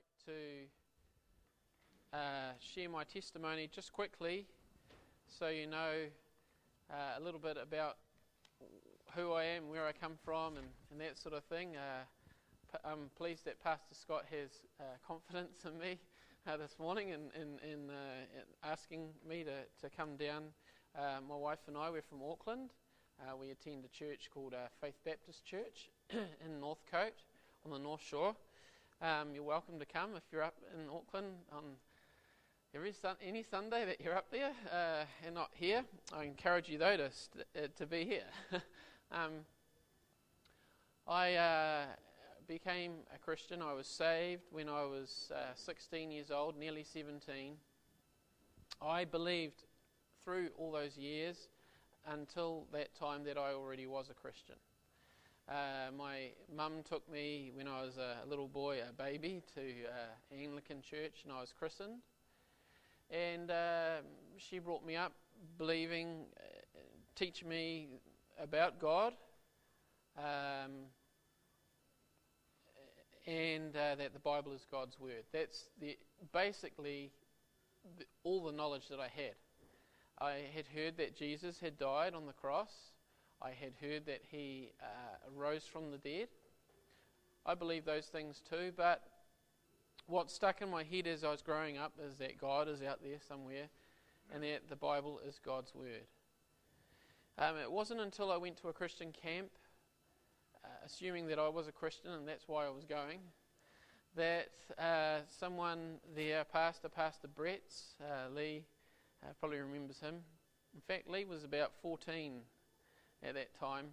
like to uh, share my testimony just quickly so you know uh, a little bit about who I am, where I come from, and, and that sort of thing. Uh, I'm pleased that Pastor Scott has uh, confidence in me uh, this morning in, in, in, uh, asking me to, to come down. my wife and I, we're from Auckland. we attend a church called Faith Baptist Church in Northcote on the North Shore. Um, you're welcome to come if you're up in Auckland on every sun, any Sunday that you're up there uh, and not here. I encourage you though to st- uh, to be here. um, I uh, became a Christian. I was saved when I was uh, 16 years old, nearly 17. I believed through all those years until that time that I already was a Christian. Uh, my mum took me when I was a little boy, a baby, to uh, Anglican church and I was christened. And uh, she brought me up believing, uh, teach me about God, um, and uh, that the Bible is God's word. That's the, basically the, all the knowledge that I had. I had heard that Jesus had died on the cross I had heard that he uh, rose from the dead. I believe those things too, but what stuck in my head as I was growing up is that God is out there somewhere and that the Bible is God's Word. Um, it wasn't until I went to a Christian camp, uh, assuming that I was a Christian and that's why I was going, that uh, someone there, Pastor, Pastor Brett, uh, Lee, uh, probably remembers him. In fact, Lee was about 14 at that time,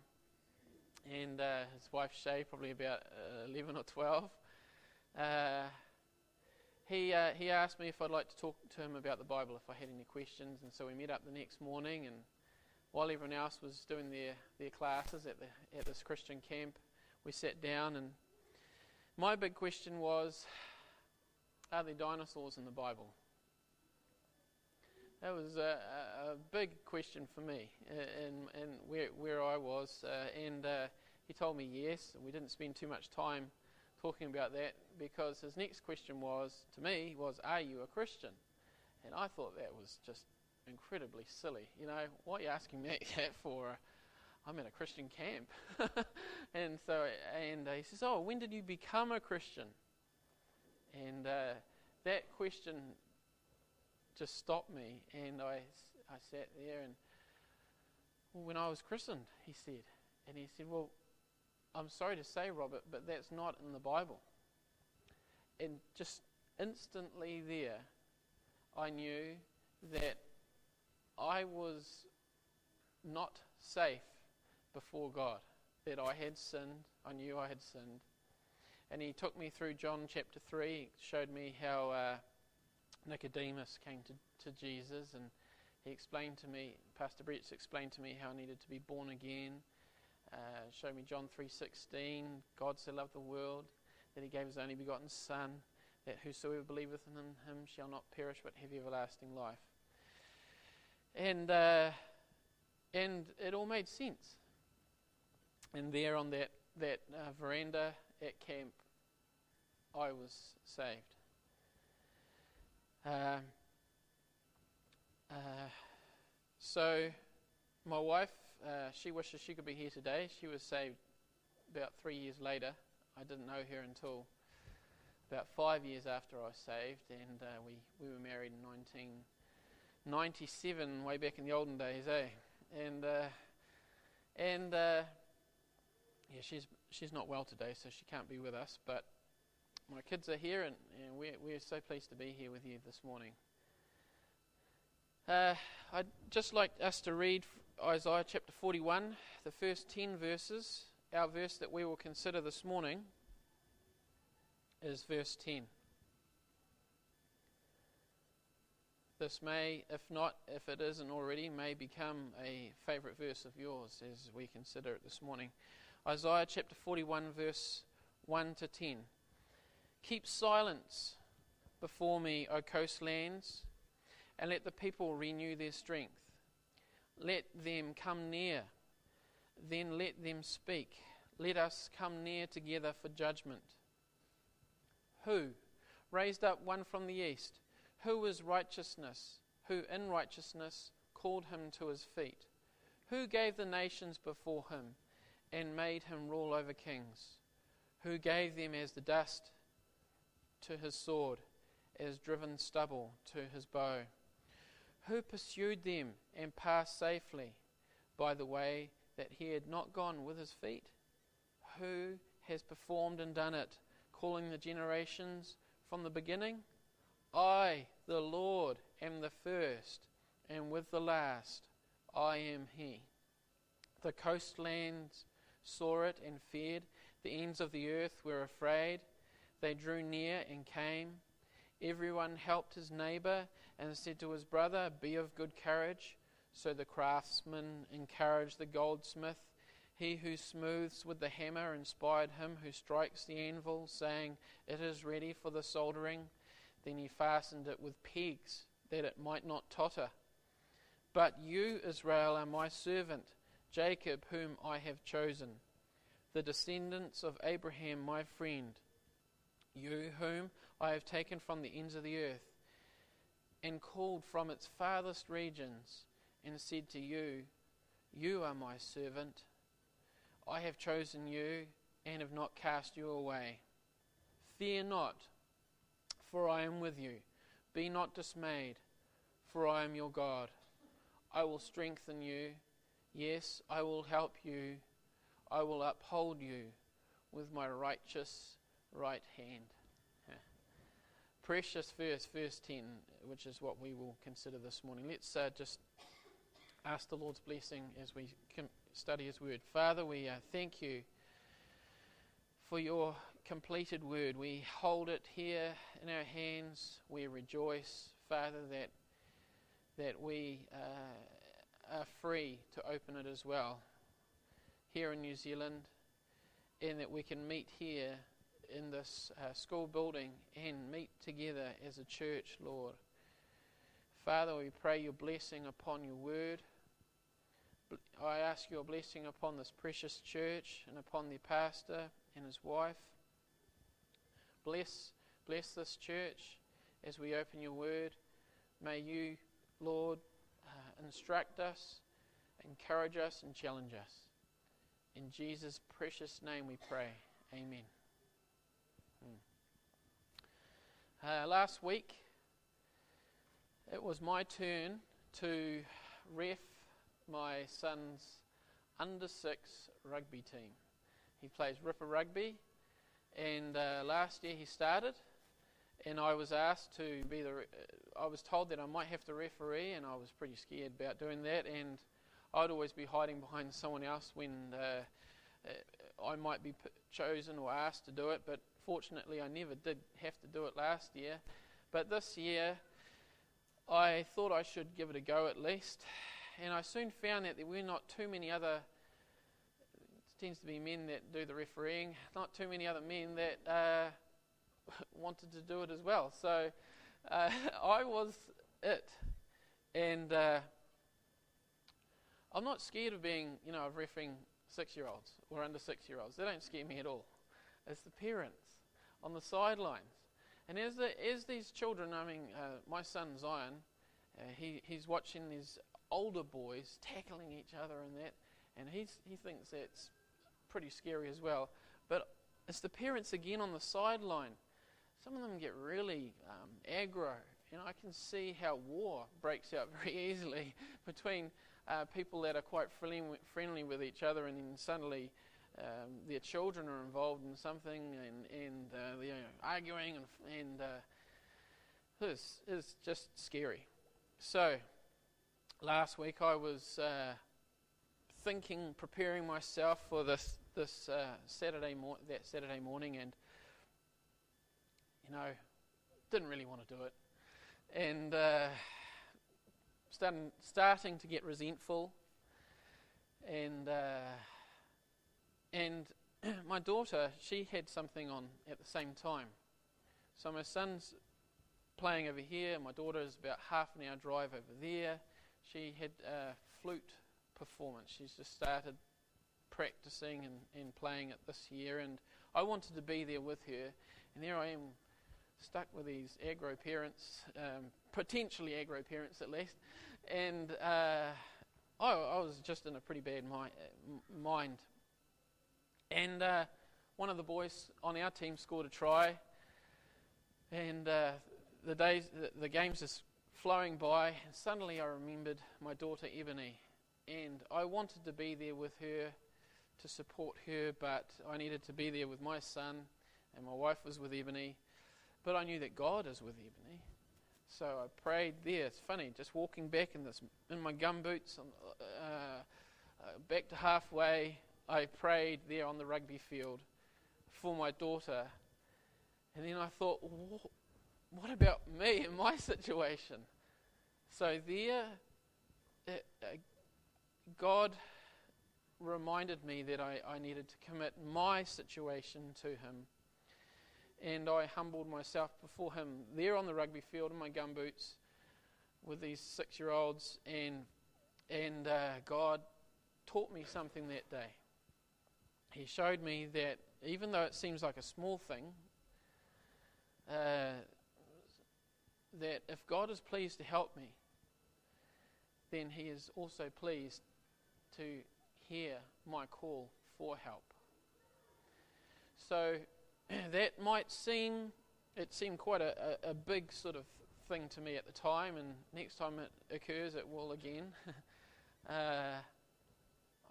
and uh, his wife Shay, probably about uh, 11 or 12. Uh, he, uh, he asked me if I'd like to talk to him about the Bible, if I had any questions, and so we met up the next morning. And while everyone else was doing their, their classes at, the, at this Christian camp, we sat down, and my big question was Are there dinosaurs in the Bible? That was a, a, big question for me and, and where, where I was. Uh, and uh, he told me yes. We didn't spend too much time talking about that because his next question was, to me, was, Are you a Christian? And I thought that was just incredibly silly. You know, what are you asking me that for? I'm in a Christian camp. and so, and he says, Oh, when did you become a Christian? And uh, that question just stopped me, and I, I sat there and well, when I was christened, he said, and he said, well, I'm sorry to say, Robert, but that's not in the Bible. And just instantly there, I knew that I was not safe before God, that I had sinned. I knew I had sinned. And he took me through John chapter 3, showed me how. Uh, Nicodemus came to, to Jesus and he explained to me, Pastor Brett's explained to me how I needed to be born again. Uh, showed me John 3.16, God so loved the world that he gave his only begotten Son, that whosoever believeth in him shall not perish but have everlasting life. And, uh, and it all made sense. And there on that, that uh, veranda at camp, I was saved. Uh, uh, so, my wife, uh, she wishes she could be here today. She was saved about three years later. I didn't know her until about five years after I was saved, and uh, we, we were married in 1997, way back in the olden days, eh? And uh, and yeah, she's she's not well today, so she can't be with us, but my kids are here, and, and we're, we're so pleased to be here with you this morning. Uh, I'd just like us to read Isaiah chapter 41, the first 10 verses. Our verse that we will consider this morning is verse 10. This may, if not, if it isn't already, may become a favourite verse of yours as we consider it this morning. Isaiah chapter 41, verse 1 to 10. Keep silence before me, O coastlands, and let the people renew their strength. Let them come near, then let them speak. Let us come near together for judgment. Who raised up one from the east, who was righteousness, who in righteousness called him to his feet, who gave the nations before him and made him rule over kings, who gave them as the dust to his sword, as driven stubble to his bow, who pursued them and passed safely by the way that he had not gone with his feet, who has performed and done it, calling the generations from the beginning? I, the Lord, am the first, and with the last I am He. The coastlands saw it and feared, the ends of the earth were afraid. They drew near and came. Everyone helped his neighbor and said to his brother, Be of good courage. So the craftsman encouraged the goldsmith. He who smooths with the hammer inspired him who strikes the anvil, saying, It is ready for the soldering. Then he fastened it with pegs, that it might not totter. But you, Israel, are my servant, Jacob, whom I have chosen, the descendants of Abraham, my friend, you whom I have taken from the ends of the earth, and called from its farthest regions, and said to you, You are my servant. I have chosen you and have not cast you away. Fear not, for I am with you. Be not dismayed, for I am your God. I will strengthen you. Yes, I will help you. I will uphold you with my righteous right hand. Precious verse, verse 10, which is what we will consider this morning. Let's uh, just ask the Lord's blessing as we study His Word. Father, we uh, thank you for your completed Word. We hold it here in our hands. We rejoice, Father, that that we uh, are free to open it as well here in New Zealand, and that we can meet here in this uh, school building and meet together as a church, Lord. Father, we pray your blessing upon your word. I ask your blessing upon this precious church and upon the pastor and his wife. Bless, bless this church as we open your word. May you, Lord, uh, instruct us, encourage us, and challenge us. In Jesus' precious name we pray. Amen. Uh, last week, it was my turn to ref my son's under six rugby team. He plays Ripper Rugby, and uh, last year he started, and I was asked to be the. Uh, I was told that I might have to referee, and I was pretty scared about doing that, and I'd always be hiding behind someone else when uh, uh I might be p- chosen or asked to do it, but fortunately I never did have to do it last year. But this year, I thought I should give it a go at least, and I soon found that there were not too many other. It tends to be men that do the refereeing, not too many other men that uh, wanted to do it as well. So uh, I was it, and uh, I'm not scared of being, you know, of refereeing six-year-olds or under six-year-olds. They don't scare me at all. It's the parents on the sidelines. And as, the, as these children, I mean, uh, my son Zion, uh, he, he's watching these older boys tackling each other and that, and he's, he thinks that's pretty scary as well. But it's the parents again on the sideline. Some of them get really um, aggro, and I can see how war breaks out very easily between uh, people that are quite friendly, friendly with each other, and then suddenly um, their children are involved in something, and, and uh, they're arguing, and, and uh, it's, it's just scary. So, last week I was uh, thinking, preparing myself for this this uh, Saturday mor- that Saturday morning, and you know, didn't really want to do it, and uh, starting starting to get resentful, and uh, and my daughter she had something on at the same time, so my son's playing over here. And my daughter is about half an hour drive over there. She had a flute performance. She's just started practicing and, and playing it this year, and I wanted to be there with her. And there I am stuck with these agro parents, um, potentially agro parents at least, and uh, I, I, was just in a pretty bad mi- mind. And uh, one of the boys on our team scored a try, and uh, the days, the, the games just flowing by, and suddenly I remembered my daughter Ebony, and I wanted to be there with her to support her, but I needed to be there with my son, and my wife was with Ebony, but I knew that God is with Ebony. So I prayed there. It's funny, just walking back in this in my gum boots, uh, uh, back to halfway. I prayed there on the rugby field for my daughter, and then I thought, what about me and my situation? So there, uh, uh, God reminded me that I, I needed to commit my situation to Him. And I humbled myself before Him there on the rugby field in my gumboots with these six year olds, and, and uh, God taught me something that day. He showed me that even though it seems like a small thing, uh, that if God is pleased to help me, then He is also pleased to hear my call for help. So that might seem, it seemed quite a, a, a, big sort of thing to me at the time, and next time it occurs, it will again. uh,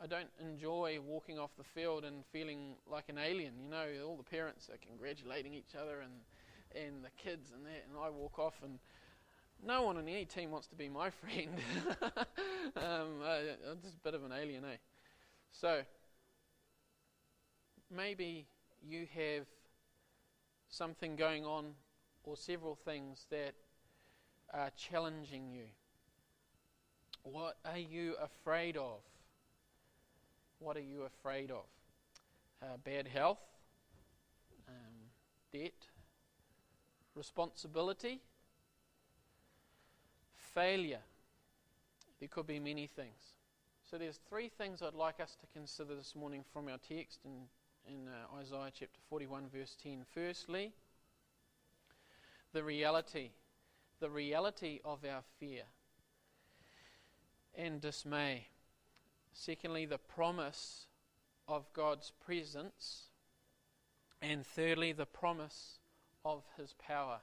I don't enjoy walking off the field and feeling like an alien. You know, all the parents are congratulating each other and and the kids and that, and I walk off and no one on any team wants to be my friend. um, uh, I'm just a bit of an alien, eh? So, maybe you have something going on or several things that are challenging you. What are you afraid of? What are you afraid of? Uh, bad health, um, debt, responsibility, failure. There could be many things. So there's three things I'd like us to consider this morning from our text in, in uh, Isaiah chapter 41, verse 10. Firstly, the reality, the reality of our fear and dismay. Secondly, the promise of God's presence. And thirdly, the promise of his power.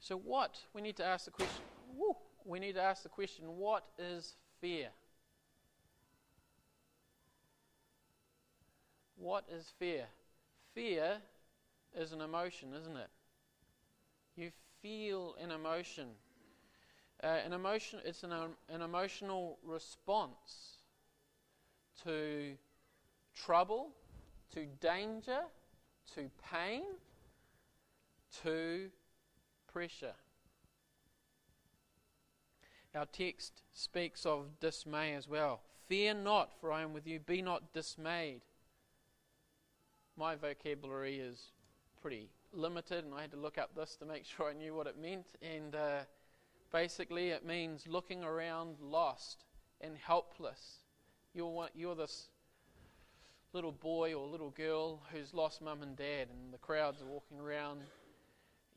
So, what? We need to ask the question. Woo, we need to ask the question what is fear? What is fear? Fear is an emotion, isn't it? You feel an emotion. Uh, an emotion it's an, um, an emotional response to trouble, to danger, to pain, to pressure. Our text speaks of dismay as well. Fear not, for I am with you. Be not dismayed. My vocabulary is pretty limited, and I had to look up this to make sure I knew what it meant. And uh, basically, it means looking around lost and helpless. You're, you're this little boy or little girl who's lost mum and dad, and the crowds are walking around.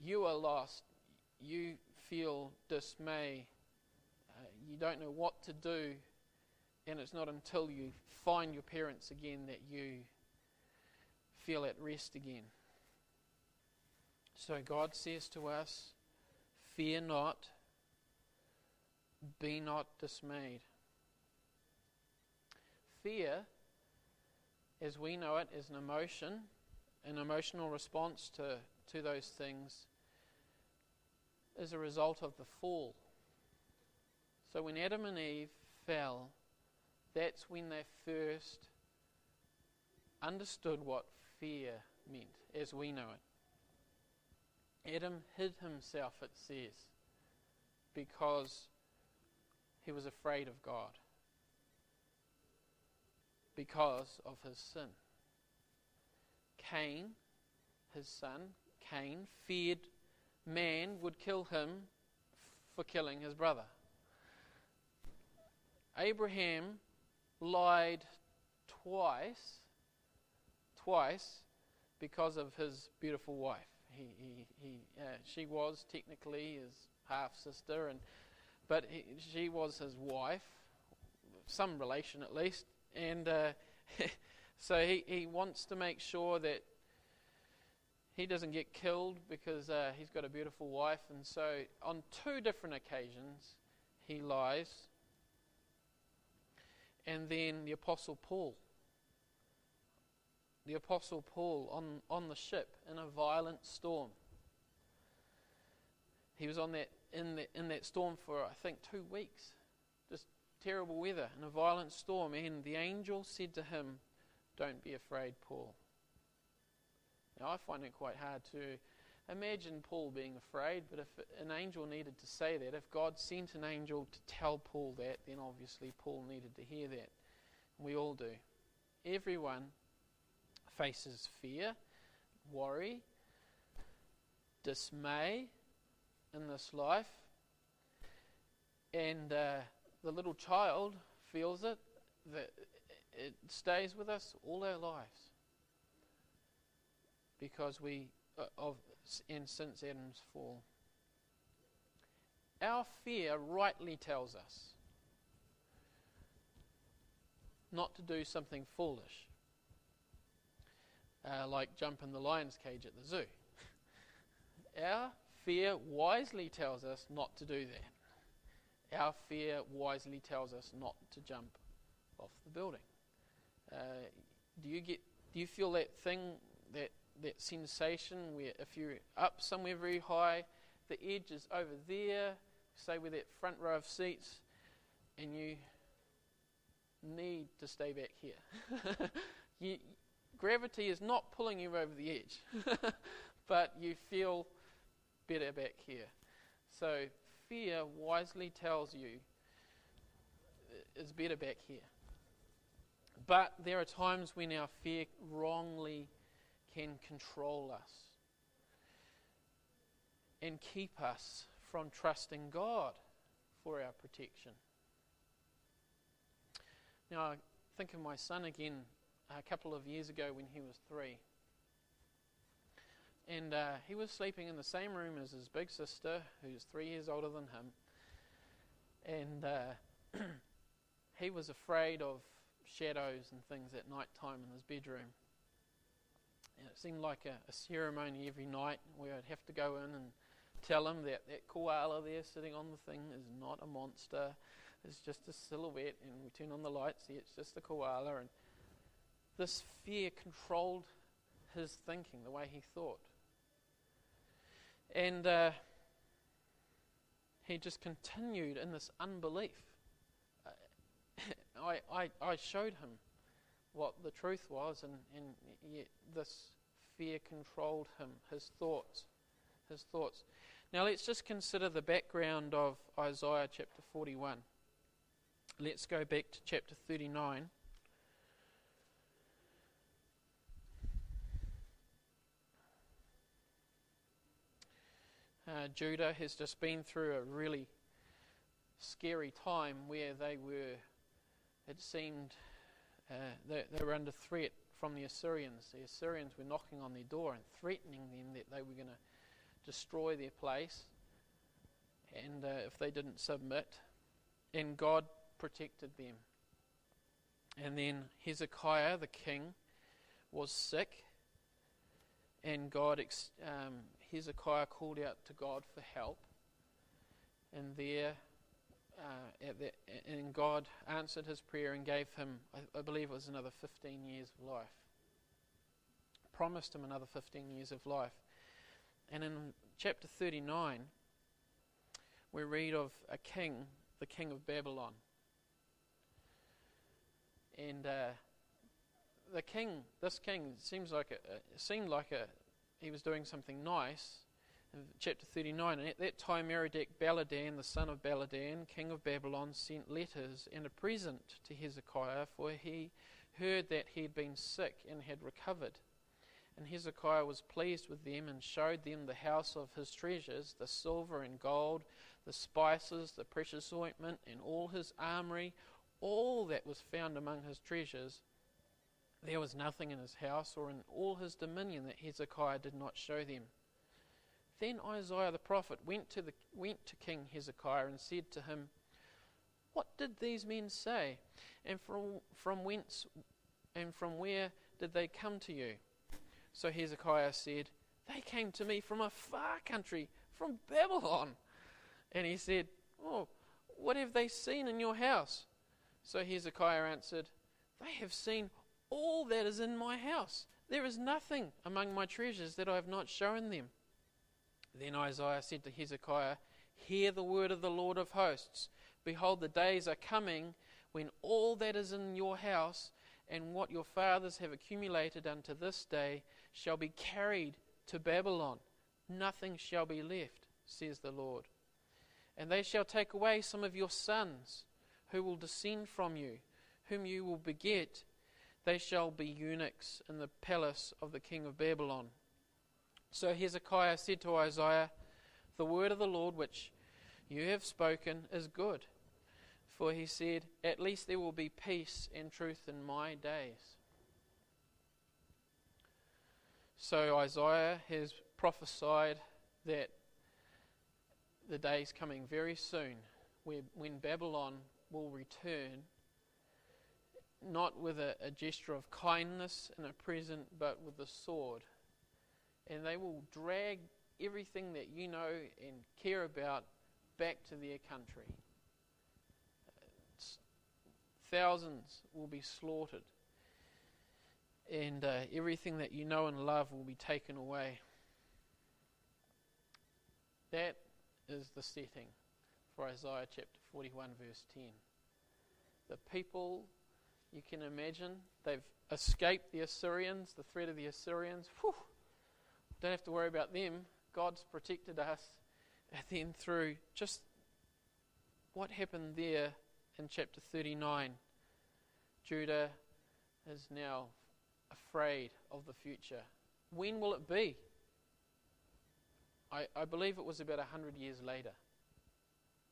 You are lost. You feel dismay. Uh, you don't know what to do, and it's not until you find your parents again that you feel at rest again. So God says to us, Fear not, be not dismayed. Fear as we know it, is an emotion, an emotional response to, to those things, as a result of the fall. So when Adam and Eve fell, that's when they first understood what fear meant, as we know it. Adam hid himself, it says, because he was afraid of God because of his sin. Cain, his son, Cain, feared man would kill him for killing his brother. Abraham lied twice, twice, because of his beautiful wife. He, he, he, uh, she was technically his half sister, and but he, she was his wife, some relation at least, and uh, so he, he wants to make sure that he doesn't get killed because uh, he's got a beautiful wife, and so on two different occasions he lies. And then the Apostle Paul. The Apostle Paul on, on the ship in a violent storm. He was on that in, the, in that storm for, I think, two weeks. Just terrible weather and a violent storm. And the angel said to him, Don't be afraid, Paul. Now, I find it quite hard to imagine Paul being afraid, but if an angel needed to say that, if God sent an angel to tell Paul that, then obviously Paul needed to hear that. We all do. Everyone faces fear, worry, dismay in this life, and uh, the little child feels it, that it stays with us all our lives because we uh, of and since Adam's fall. Our fear rightly tells us not to do something foolish, uh, like jump in the lion's cage at the zoo. Our fear wisely tells us not to do that. Our fear wisely tells us not to jump off the building. Uh, do you get? Do you feel that thing that that sensation where if you're up somewhere very high, the edge is over there, say with that front row of seats, and you need to stay back here. you, gravity is not pulling you over the edge, but you feel better back here. So fear wisely tells you it's better back here. But there are times when our fear wrongly can control us and keep us from trusting God for our protection. Now, I think of my son again uh, a couple of years ago when he was three. And uh, he was sleeping in the same room as his big sister, who's three years older than him. And uh, he was afraid of shadows and things at night time in his bedroom And it seemed like a, a, ceremony every night where I'd have to go in and tell him that that koala there sitting on the thing is not a monster, it's just a silhouette, and we turn on the lights, see it's just a koala. And this fear controlled his thinking, the way he thought. And uh, he just continued in this unbelief. Uh, I, I, I showed him what the truth was, and, and yet this fear controlled him, his thoughts. His thoughts. Now let's just consider the background of Isaiah chapter 41. Let's go back to chapter 39. Uh, Judah has just been through a really scary time where they were, it seemed, uh, they, they were under threat from the Assyrians. The Assyrians were knocking on their door and threatening them that they were going to destroy their place and uh, if they didn't submit. And God protected them. And then Hezekiah, the king, was sick, and God, ex- um, Hezekiah called out to God for help. And there, uh, the, and God answered his prayer and gave him, I, I believe it was another 15 years of life. Promised him another 15 years of life. And in chapter 39, we read of a king, the king of Babylon. And uh, the king, this king, seems like a, seemed like a, he was doing something nice, chapter 39. And at that time, Merodach Baladan, the son of Baladan, king of Babylon, sent letters and a present to Hezekiah, for he heard that he had been sick and had recovered. And Hezekiah was pleased with them and showed them the house of his treasures, the silver and gold, the spices, the precious ointment, and all his armory, all that was found among his treasures. There was nothing in his house or in all his dominion that Hezekiah did not show them. Then Isaiah the prophet went to, the, went to King Hezekiah and said to him, What did these men say? And from, from whence and from where did they come to you? So Hezekiah said, They came to me from a far country, from Babylon. And he said, Oh, what have they seen in your house? So Hezekiah answered, They have seen all that is in my house. There is nothing among my treasures that I have not shown them. Then Isaiah said to Hezekiah, Hear the word of the Lord of hosts. Behold, the days are coming when all that is in your house and what your fathers have accumulated unto this day shall be carried to Babylon. Nothing shall be left, says the Lord. And they shall take away some of your sons who will descend from you, whom you will beget they shall be eunuchs in the palace of the king of Babylon. So Hezekiah said to Isaiah, The word of the Lord which you have spoken is good. For he said, At least there will be peace and truth in my days. So Isaiah has prophesied that the day is coming very soon where, when Babylon will return not with a, a gesture of kindness and a present, but with a sword. And they will drag everything that you know and care about back to their country. Thousands will be slaughtered, and uh, everything that you know and love will be taken away. That is the setting for Isaiah chapter 41, verse 10. The people you can imagine they've escaped the Assyrians, the threat of the Assyrians. Whew, don't have to worry about them. God's protected us. And then through just what happened there in chapter 39, Judah is now afraid of the future. When will it be? I, I believe it was about 100 years later.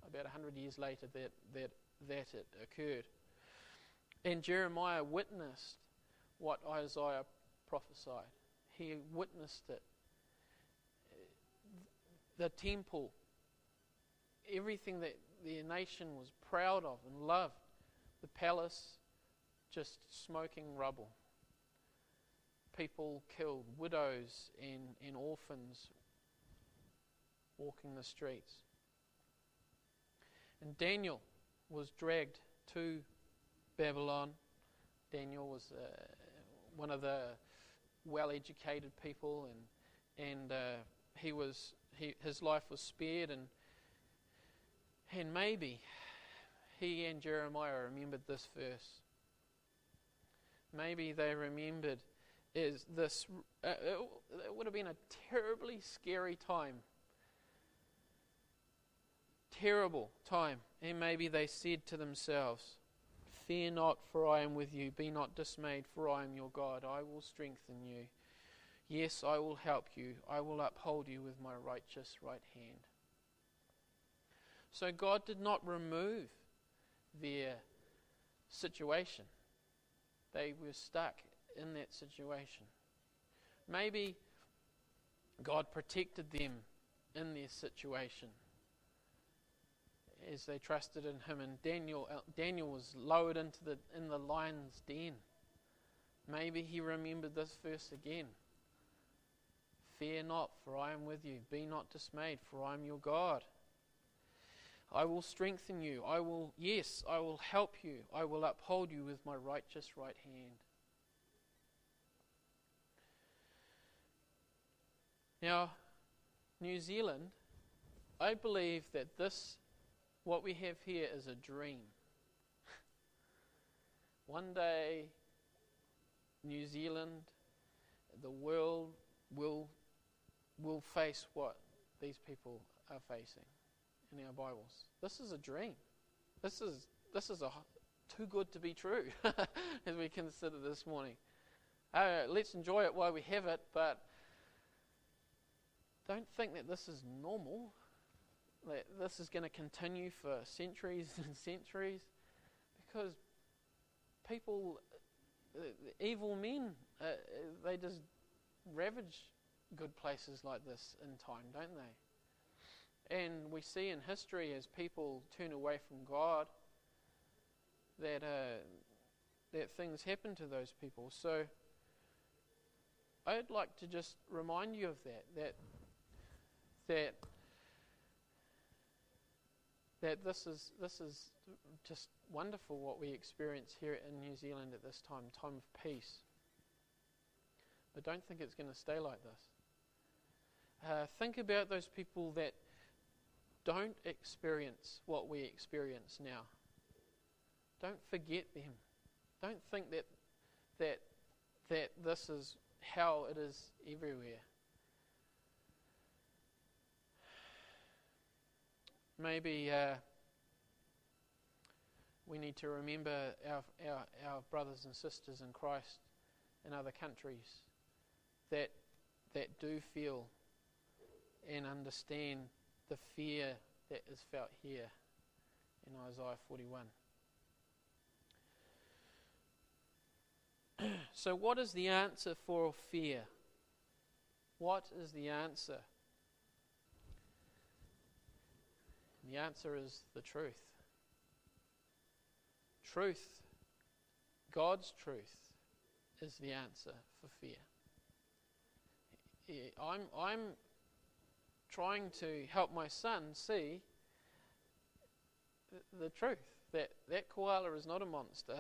About 100 years later that, that, that it occurred. And Jeremiah witnessed what Isaiah prophesied. He witnessed it. The temple, everything that the nation was proud of and loved, the palace just smoking rubble. People killed, widows and, and orphans walking the streets. And Daniel was dragged to Babylon. Daniel was uh, one of the well-educated people, and and uh, he was he, his life was spared, and and maybe he and Jeremiah remembered this verse. Maybe they remembered is this. Uh, it would have been a terribly scary time. Terrible time, and maybe they said to themselves Fear not, for I am with you. Be not dismayed, for I am your God. I will strengthen you. Yes, I will help you. I will uphold you with my righteous right hand. So God did not remove their situation, they were stuck in that situation. Maybe God protected them in their situation as they trusted in him. And Daniel, uh, Daniel was lowered into the, in the lion's den. Maybe he remembered this verse again. Fear not, for I am with you. Be not dismayed, for I am your God. I will strengthen you. I will, yes, I will help you. I will uphold you with my righteous right hand. Now, New Zealand, I believe that this what we have here is a dream. One day, New Zealand, the world will, will face what these people are facing in our Bibles. This is a dream. This is, this is a, too good to be true as we consider this morning. Uh, let's enjoy it while we have it, but don't think that this is normal that this is going to continue for centuries and centuries because people the evil men, uh, they just ravage good places like this in time, don't they? And we see in history as people turn away from God that uh, that things happen to those people. So I'd like to just remind you of that that that that this is this is just wonderful what we experience here in New Zealand at this time, time of peace. But don't think it's going to stay like this. Uh, think about those people that don't experience what we experience now. Don't forget them. Don't think that that that this is how it is everywhere. Maybe uh, we need to remember our, our, our brothers and sisters in Christ in other countries that that do feel and understand the fear that is felt here in Isaiah 41. so, what is the answer for fear? What is the answer? The answer is the truth. Truth, God's truth, is the answer for fear. I'm, I'm trying to help my son see the, the truth that that koala is not a monster.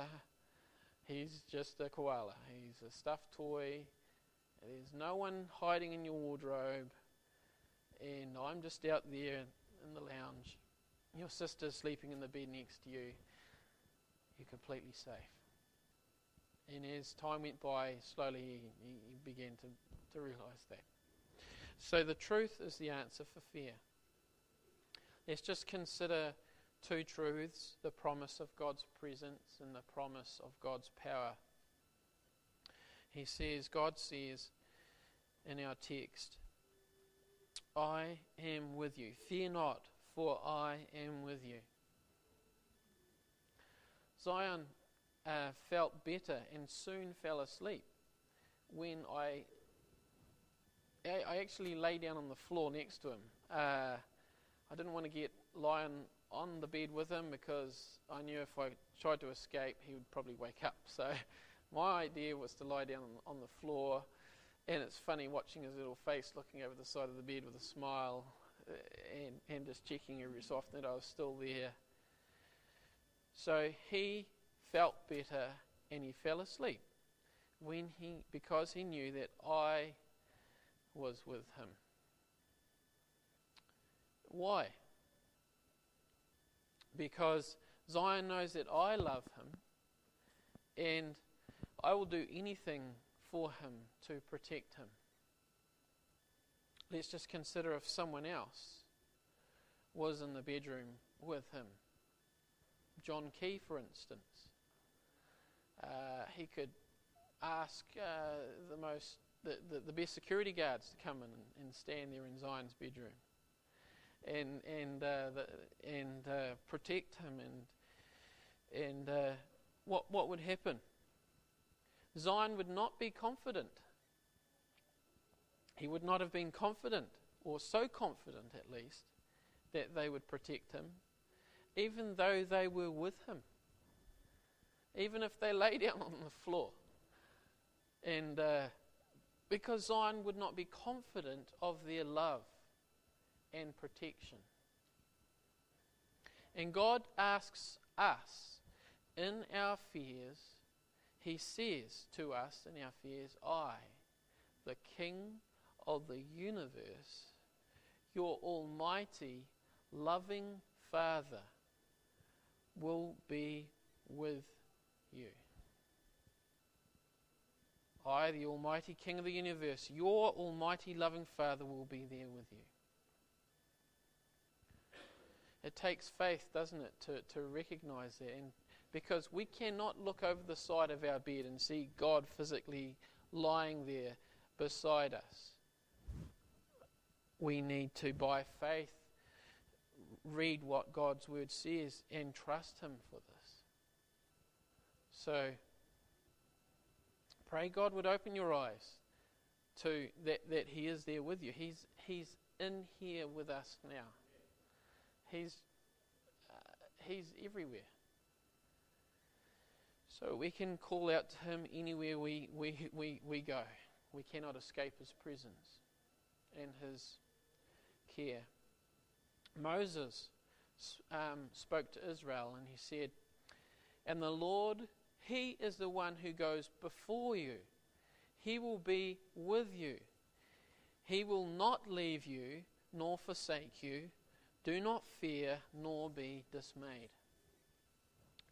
He's just a koala. He's a stuffed toy. There's no one hiding in your wardrobe. And I'm just out there in the lounge. Your sister's sleeping in the bed next to you. You're completely safe. And as time went by, slowly he, he began to, to realize that. So the truth is the answer for fear. Let's just consider two truths the promise of God's presence and the promise of God's power. He says, God says in our text, I am with you. Fear not, for I am with you. Zion uh, felt better and soon fell asleep when I, I, actually lay down on the floor next to him. Uh, I didn't want to get Lion on the bed with him because I knew if I tried to escape, he would probably wake up. So my idea was to lie down on the floor and it's funny watching his little face looking over the side of the bed with a smile uh, and, and just checking every so often that I was still there. So he felt better and he fell asleep when he because he knew that I was with him. Why? Because Zion knows that I love him and I will do anything for him to protect him. Let's just consider if someone else was in the bedroom with him. John Key, for instance. Uh, he could ask uh, the most the, the, the, best security guards to come in and, and, stand there in Zion's bedroom and and uh, the, and uh, protect him and and uh, what what would happen? Zion would not be confident. He would not have been confident, or so confident at least, that they would protect him, even though they were with him. Even if they lay down on the floor. And uh, because Zion would not be confident of their love and protection. And God asks us in our fears he says to us in our fears, I, the King of the universe, your almighty, loving Father, will be with you. I, the Almighty King of the universe, your almighty loving Father, will be there with you. It takes faith, doesn't it, to, to recognize that and because we cannot look over the side of our bed and see God physically lying there beside us. We need to, by faith, read what God's word says and trust Him for this. So, Pray God would open your eyes to that, that He is there with you. He's, he's in here with us now. He's, uh, he's everywhere. So we can call out to Him anywhere we, we, we, we go. We cannot escape His presence and His care. Moses um, spoke to Israel and he said, And the Lord, He is the one who goes before you. He will be with you. He will not leave you nor forsake you. Do not fear nor be dismayed.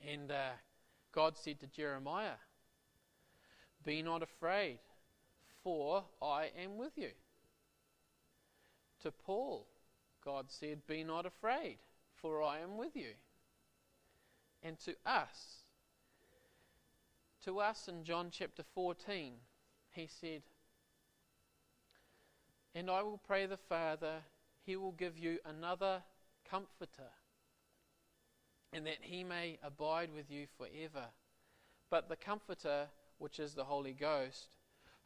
And uh, God said to Jeremiah, Be not afraid, for I am with you. To Paul, God said, Be not afraid, for I am with you. And to us, to us in John chapter 14, he said, And I will pray the Father, he will give you another comforter, and that he may abide with you forever. But the comforter, which is the Holy Ghost,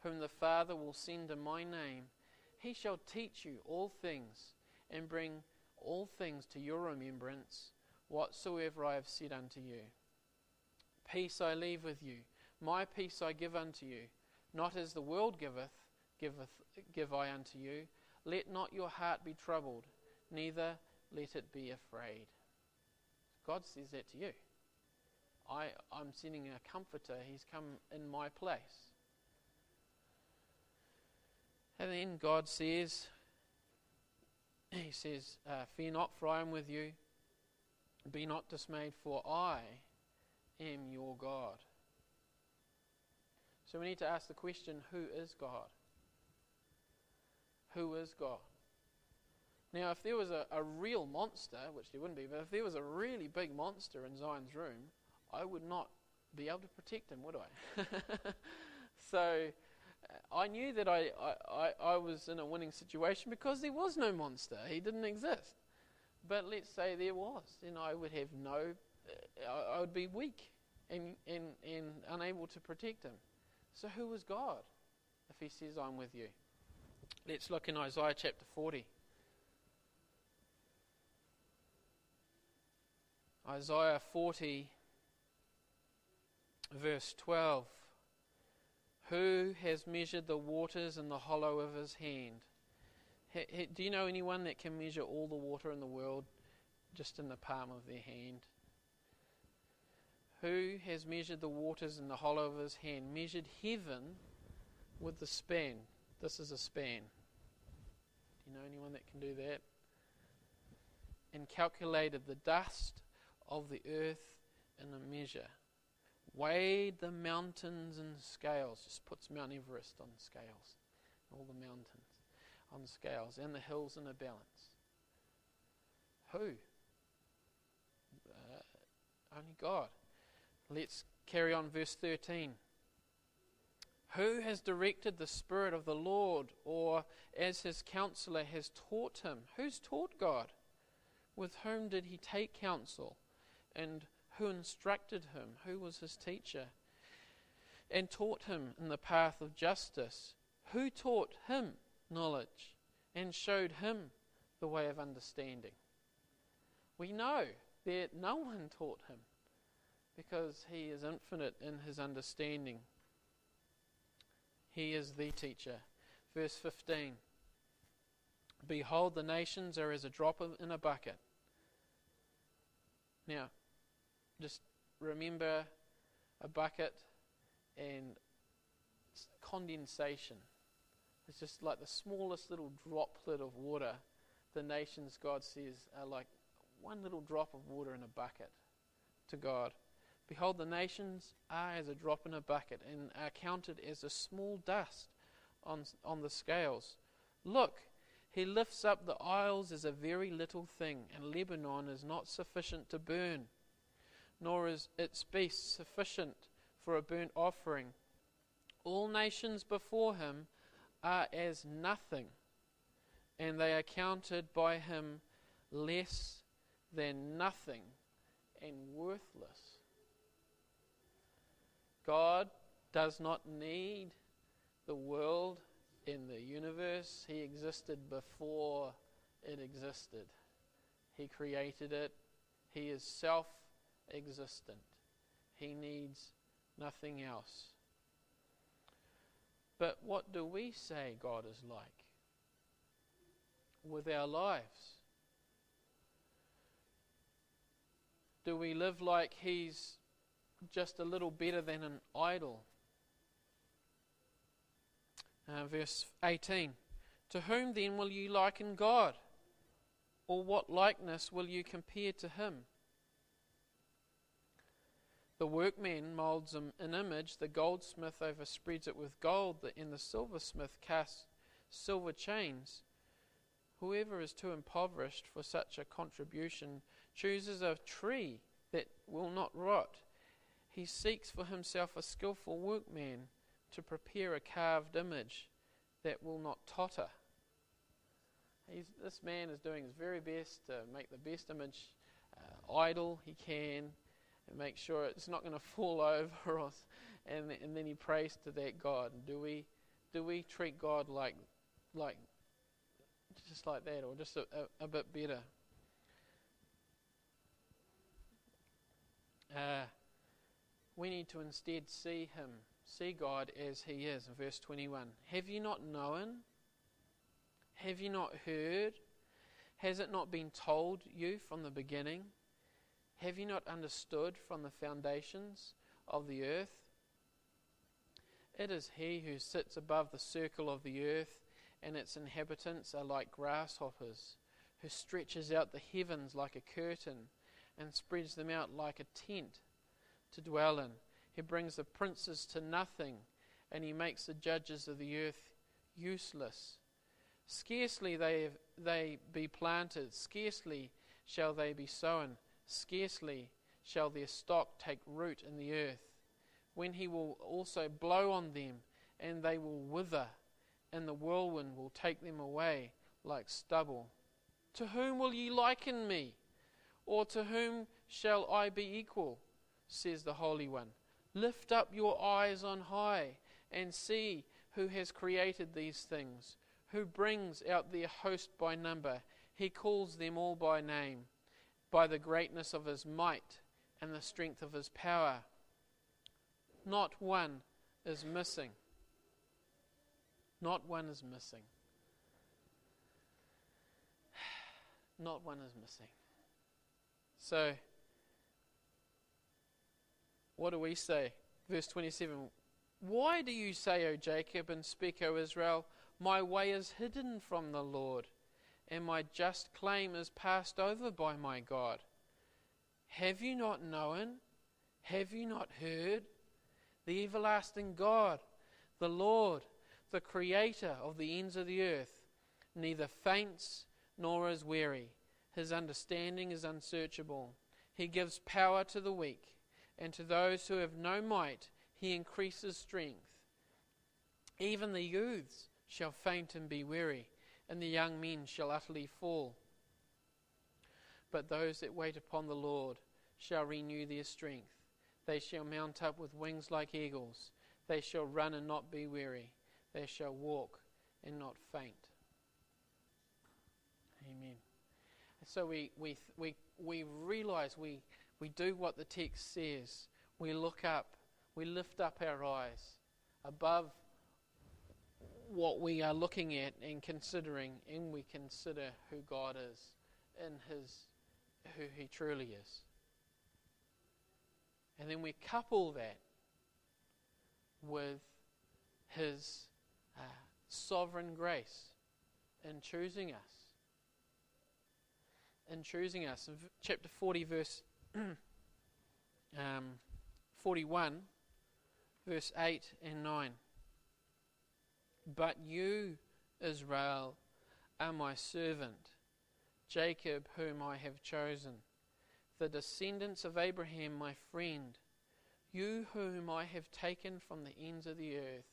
whom the Father will send in my name, he shall teach you all things and bring all things to your remembrance whatsoever I have said unto you. Peace I leave with you, my peace I give unto you, not as the world giveth, giveth give I unto you. Let not your heart be troubled, neither let it be afraid. God says that to you. I, I'm sending a comforter. He's come in my place. And then God says, He says, uh, Fear not, for I am with you. Be not dismayed, for I am your God. So we need to ask the question who is God? Who is God? Now, if there was a, a real monster, which there wouldn't be, but if there was a really big monster in Zion's room, I would not be able to protect him, would I? so I knew that I, I, I, was in a winning situation because there was no monster. He didn't exist. But let's say there was, then I would have no, uh, I would be weak and, and, and unable to protect him. So who was God if he says, I'm with you? Let's look in Isaiah chapter 40. Isaiah 40, verse 12. Who has measured the waters in the hollow of his hand? do you know anyone that can measure all the water in the world just in the palm of their hand? Who has measured the waters in the hollow of his hand, measured heaven with the span? This is a span. Do you know anyone that can do that? And calculated the dust of the earth in a measure weighed the mountains in scales, just puts Mount Everest on scales, all the mountains on scales, and the hills in a balance. Who? Uh, only God. Let's carry on, verse 13. Who has directed the Spirit of the Lord, or as his counselor has taught him? Who's taught God? With whom did he take counsel? And who instructed him, who was his teacher, and taught him in the path of justice, who taught him knowledge and showed him the way of understanding. We know that no one taught him because he is infinite in his understanding. He is the teacher. Verse 15 Behold, the nations are as a drop in a bucket. Now, just remember a bucket and condensation. It's just like the smallest little droplet of water. The nations, God says, are like one little drop of water in a bucket to God. Behold, the nations are as a drop in a bucket and are counted as a small dust on, on the scales. Look, he lifts up the isles as a very little thing, and Lebanon is not sufficient to burn nor is its beast sufficient for a burnt offering. All nations before him are as nothing, and they are counted by him less than nothing and worthless. God does not need the world in the universe. He existed before it existed. He created it. He is self existent. He needs nothing else. But what do we say God is like with our lives? Do we live like He's just a little better than an idol? Uh, verse 18 To whom then will you liken God? Or what likeness will you compare to Him? The workman moulds an image, the goldsmith overspreads it with gold, and the silversmith casts silver chains. Whoever is too impoverished for such a contribution chooses a tree that will not rot. He seeks for himself a skilful workman to prepare a carved image that will not totter. He's, this man is doing his very best to make the best image uh, idol he can and make sure it's not going to fall over us. And, and then he prays to that God. Do we, do we treat God like, like just like that or just a, a, a bit better? Uh, we need to instead see Him, see God as He is. In verse 21, have you not known? Have you not heard? Has it not been told you from the beginning? Have you not understood from the foundations of the earth? It is He who sits above the circle of the earth, and its inhabitants are like grasshoppers, who stretches out the heavens like a curtain and spreads them out like a tent to dwell in. He brings the princes to nothing, and he makes the judges of the earth useless. Scarcely they, they be planted, scarcely shall they be sown, scarcely shall their stock take root in the earth. When he will also blow on them, and they will wither, and the whirlwind will take them away like stubble. To whom will ye liken me? Or to whom shall I be equal? says the Holy One. Lift up your eyes on high and see who has created these things, who brings out their host by number. He calls them all by name, by the greatness of his might and the strength of his power. Not one is missing. Not one is missing. Not one is missing. So, what do we say? Verse 27 Why do you say, O Jacob, and speak, O Israel, my way is hidden from the Lord, and my just claim is passed over by my God? Have you not known? Have you not heard? The everlasting God, the Lord, the Creator of the ends of the earth, neither faints nor is weary. His understanding is unsearchable. He gives power to the weak and to those who have no might, he increases strength. Even the youths shall faint and be weary, and the young men shall utterly fall. But those that wait upon the Lord shall renew their strength. They shall mount up with wings like eagles. They shall run and not be weary. They shall walk and not faint. Amen. So we, we, we, we realize we, we do what the text says. We look up, we lift up our eyes above what we are looking at and considering, and we consider who God is in His, who He truly is. And then we couple that with His uh, sovereign grace in choosing us. In choosing us. In chapter 40, verse um, 41, verse 8 and 9. But you, Israel, are my servant, Jacob, whom I have chosen, the descendants of Abraham, my friend, you whom I have taken from the ends of the earth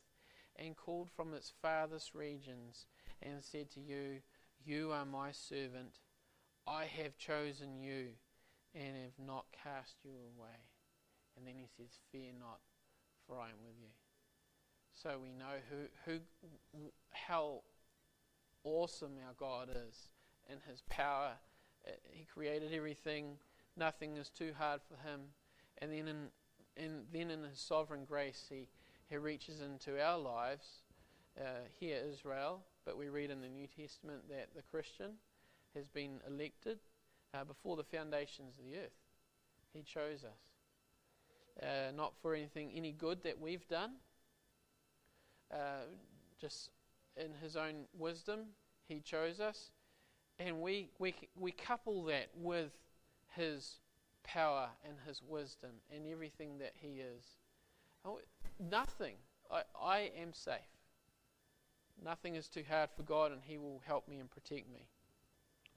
and called from its farthest regions, and said to you, You are my servant, I have chosen you and have not cast you away. And then he says, Fear not, for I am with you. So we know who, who, how awesome our God is in His power. Uh, he created everything; nothing is too hard for Him. And then, in, in then in His sovereign grace, He He reaches into our lives. Uh, here, Israel, but we read in the New Testament that the Christian has been elected uh, before the foundations of the earth. He chose us. Uh, not for anything, any good that we've done, uh, just in His own wisdom, He chose us. And we, we, we couple that with His power and His wisdom and everything that He is. Oh, nothing. I, I am safe. Nothing is too hard for God, and He will help me and protect me.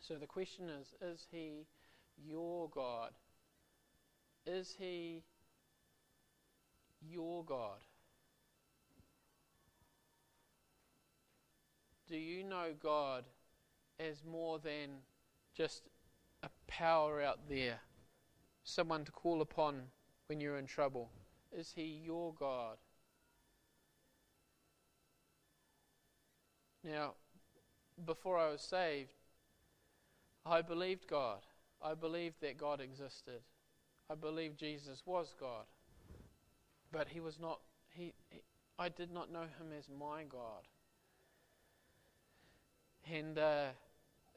So the question is Is He your God? Is He your God? Do you know God as more than just a power out there, someone to call upon when you're in trouble? Is He your God? Now, before I was saved, I believed God. I believed that God existed. I believed Jesus was God. But he was not he, he I did not know him as my God. And uh,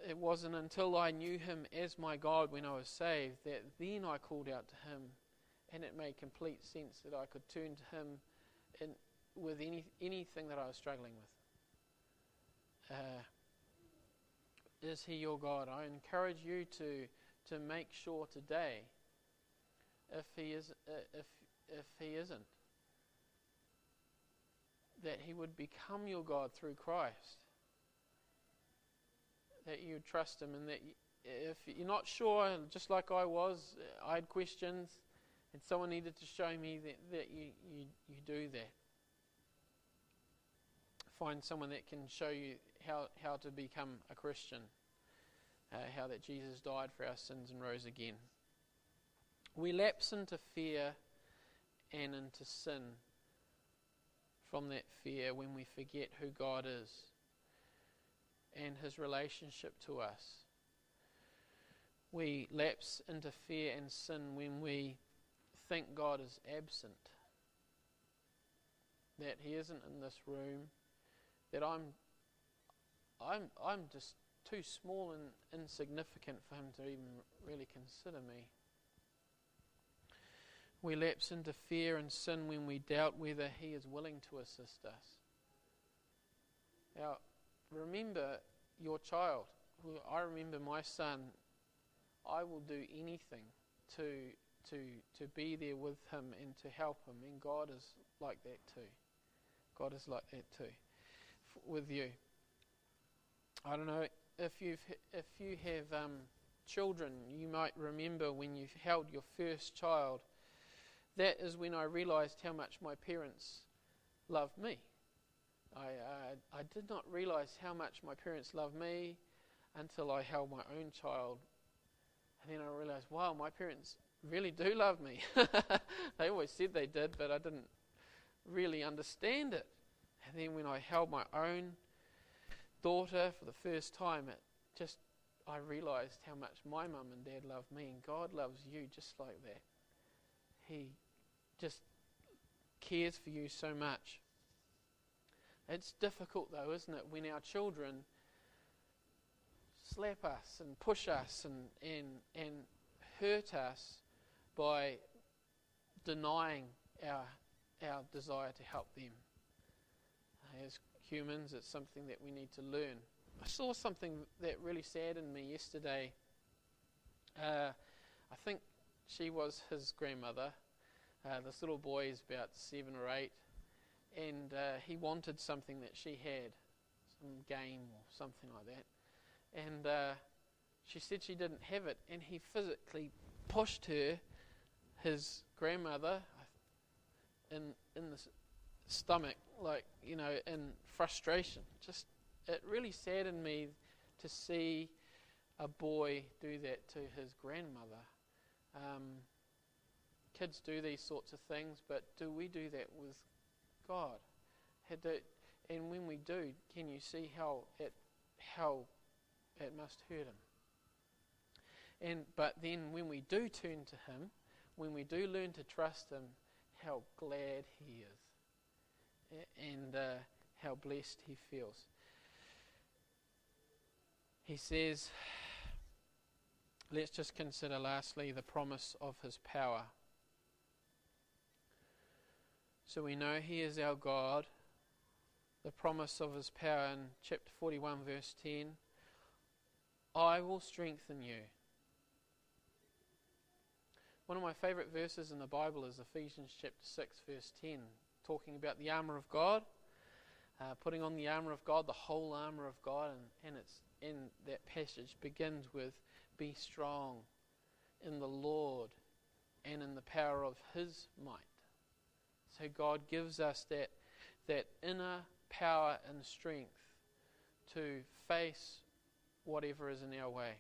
it wasn't until I knew him as my God when I was saved that then I called out to him and it made complete sense that I could turn to him in, with any, anything that I was struggling with. Uh, is he your God? I encourage you to to make sure today, if he is uh, if if he isn't, that he would become your God through Christ. That you trust him, and that if you're not sure, just like I was, I had questions, and someone needed to show me that, that you, you, you do that. Find someone that can show you how, how to become a Christian uh, how that Jesus died for our sins and rose again. We lapse into fear and into sin from that fear when we forget who God is and his relationship to us. We lapse into fear and sin when we think God is absent, that he isn't in this room, that I'm I'm I'm just too small and insignificant for him to even really consider me. We lapse into fear and sin when we doubt whether he is willing to assist us. Now, remember your child. I remember my son. I will do anything to to to be there with him and to help him. And God is like that too. God is like that too F- with you. I don't know if you've if you have um, children, you might remember when you held your first child. That is when I realized how much my parents loved me. I uh, I did not realize how much my parents loved me until I held my own child, and then I realized, wow, my parents really do love me. they always said they did, but I didn't really understand it. And then when I held my own daughter for the first time, it just I realized how much my mum and dad love me, and God loves you just like that. He just cares for you so much. It's difficult though, isn't it, when our children slap us and push us and, and, and hurt us by denying our, our desire to help them. As humans. It's something that we need to learn. I saw something that really saddened me yesterday. Uh, I think she was his grandmother. Uh, this little boy is about seven or eight, and uh, he wanted something that she had, some game or something like that. And uh, she said she didn't have it, and he physically pushed her, his grandmother, in in the stomach, like you know, in frustration. Just it really saddened me to see a boy do that to his grandmother. Um, kids do these sorts of things, but do we do that with God? and when we do, can you see how it how it must hurt him? And but then when we do turn to him, when we do learn to trust him, how glad he is, and uh, how blessed he feels. He says, let's just consider lastly the promise of his power. So we know he is our God. The promise of his power in chapter 41, verse 10 I will strengthen you. One of my favourite verses in the Bible is Ephesians chapter 6, verse 10, talking about the armour of God, uh, putting on the armour of God, the whole armour of God, and, and it's in that passage begins with, Be strong in the Lord and in the power of His might. So God gives us that, that inner power and strength to face whatever is in our way.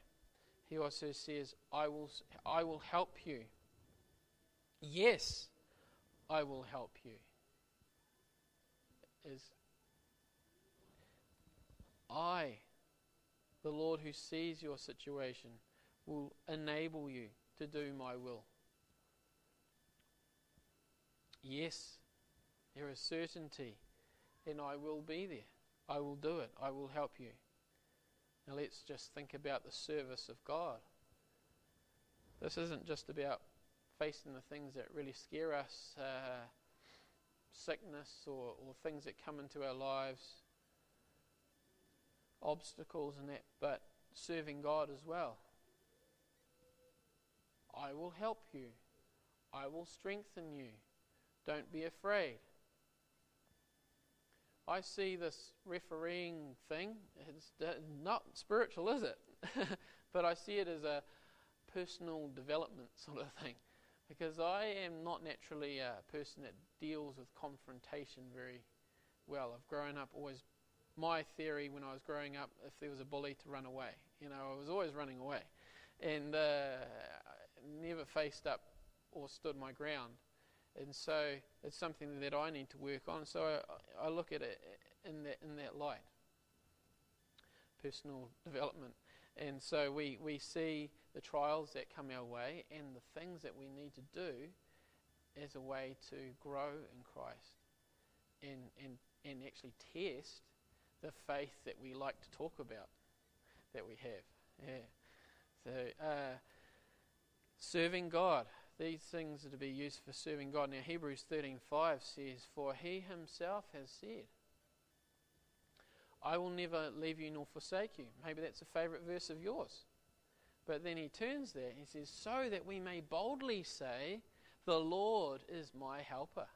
He also says, I will, I will help you. Yes, I will help you. Is I, the Lord who sees your situation, will enable you to do my will. Yes, there is certainty, and I will be there. I will do it. I will help you. Now let's just think about the service of God. This isn't just about facing the things that really scare us, uh, sickness or, or things that come into our lives, obstacles and that, but serving God as well. I will help you. I will strengthen you. Don't be afraid. I see this refereeing thing, it's not spiritual, is it? but I see it as a personal development sort of thing. Because I am not naturally a person that deals with confrontation very well. I've grown up always, my theory when I was growing up, if there was a bully, to run away. You know, I was always running away. And uh, never faced up or stood my ground. And so it's something that I need to work on. So I, I look at it in that, in that light personal development. And so we, we see the trials that come our way and the things that we need to do as a way to grow in Christ and, and, and actually test the faith that we like to talk about that we have. Yeah. So, uh, serving God. These things are to be used for serving God. Now Hebrews 13:5 says, "For he himself has said, I will never leave you nor forsake you." Maybe that's a favorite verse of yours. But then he turns there, he says, "So that we may boldly say, the Lord is my helper.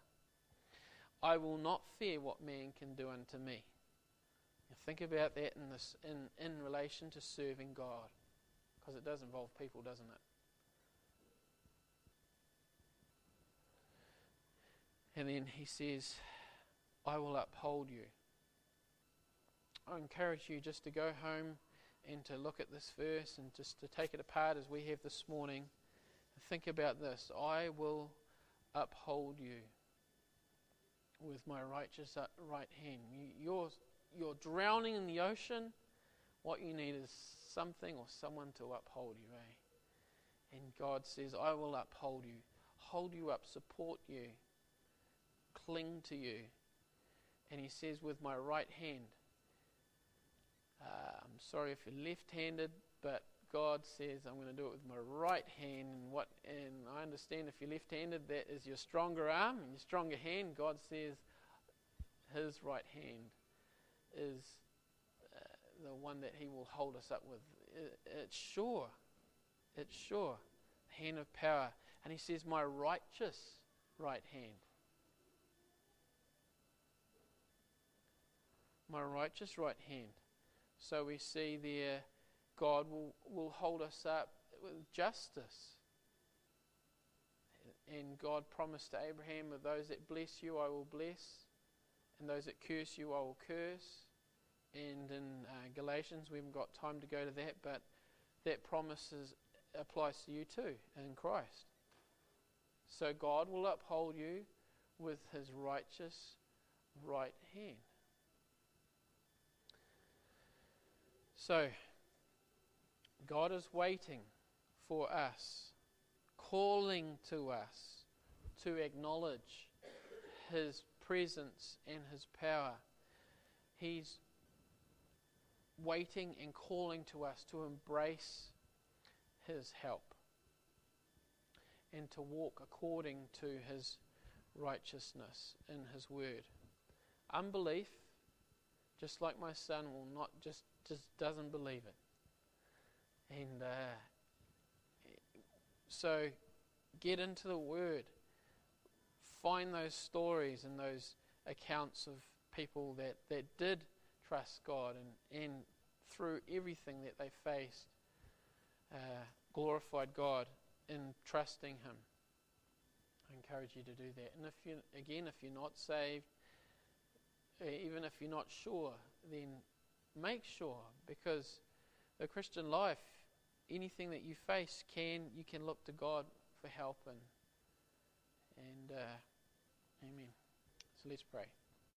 I will not fear what man can do unto me." Now think about that in this in, in relation to serving God. Because it does involve people, doesn't it? And then he says, I will uphold you. I encourage you just to go home and to look at this verse and just to take it apart as we have this morning. Think about this I will uphold you with my righteous uh, right hand. You're, you're drowning in the ocean. What you need is something or someone to uphold you, eh? And God says, I will uphold you, hold you up, support you cling to you. And he says, with my right hand. Uh, I'm sorry if you're left handed, but God says, I'm going to do it with my right hand. And, what, and I understand if you're left handed, that is your stronger arm and your stronger hand. God says, his right hand is uh, the one that he will hold us up with. It, it's sure. It's sure. Hand of power. And he says, My righteous right hand. My righteous right hand. So we see there God will, will hold us up with justice. And God promised to Abraham, of those that bless you, I will bless, and those that curse you, I will curse. And in uh, Galatians, we haven't got time to go to that, but that promise is, applies to you too in Christ. So God will uphold you with his righteous right hand. So, God is waiting for us, calling to us to acknowledge His presence and His power. He's waiting and calling to us to embrace His help and to walk according to His righteousness in His Word. Unbelief, just like my son, will not just just doesn't believe it, and uh, so get into the Word. Find those stories and those accounts of people that, that did trust God and, and through everything that they faced, uh, glorified God in trusting Him. I encourage you to do that. And if you, again, if you're not saved, even if you're not sure, then make sure because the Christian life, anything that you face, can you can look to God for help and and uh, amen. So let's pray.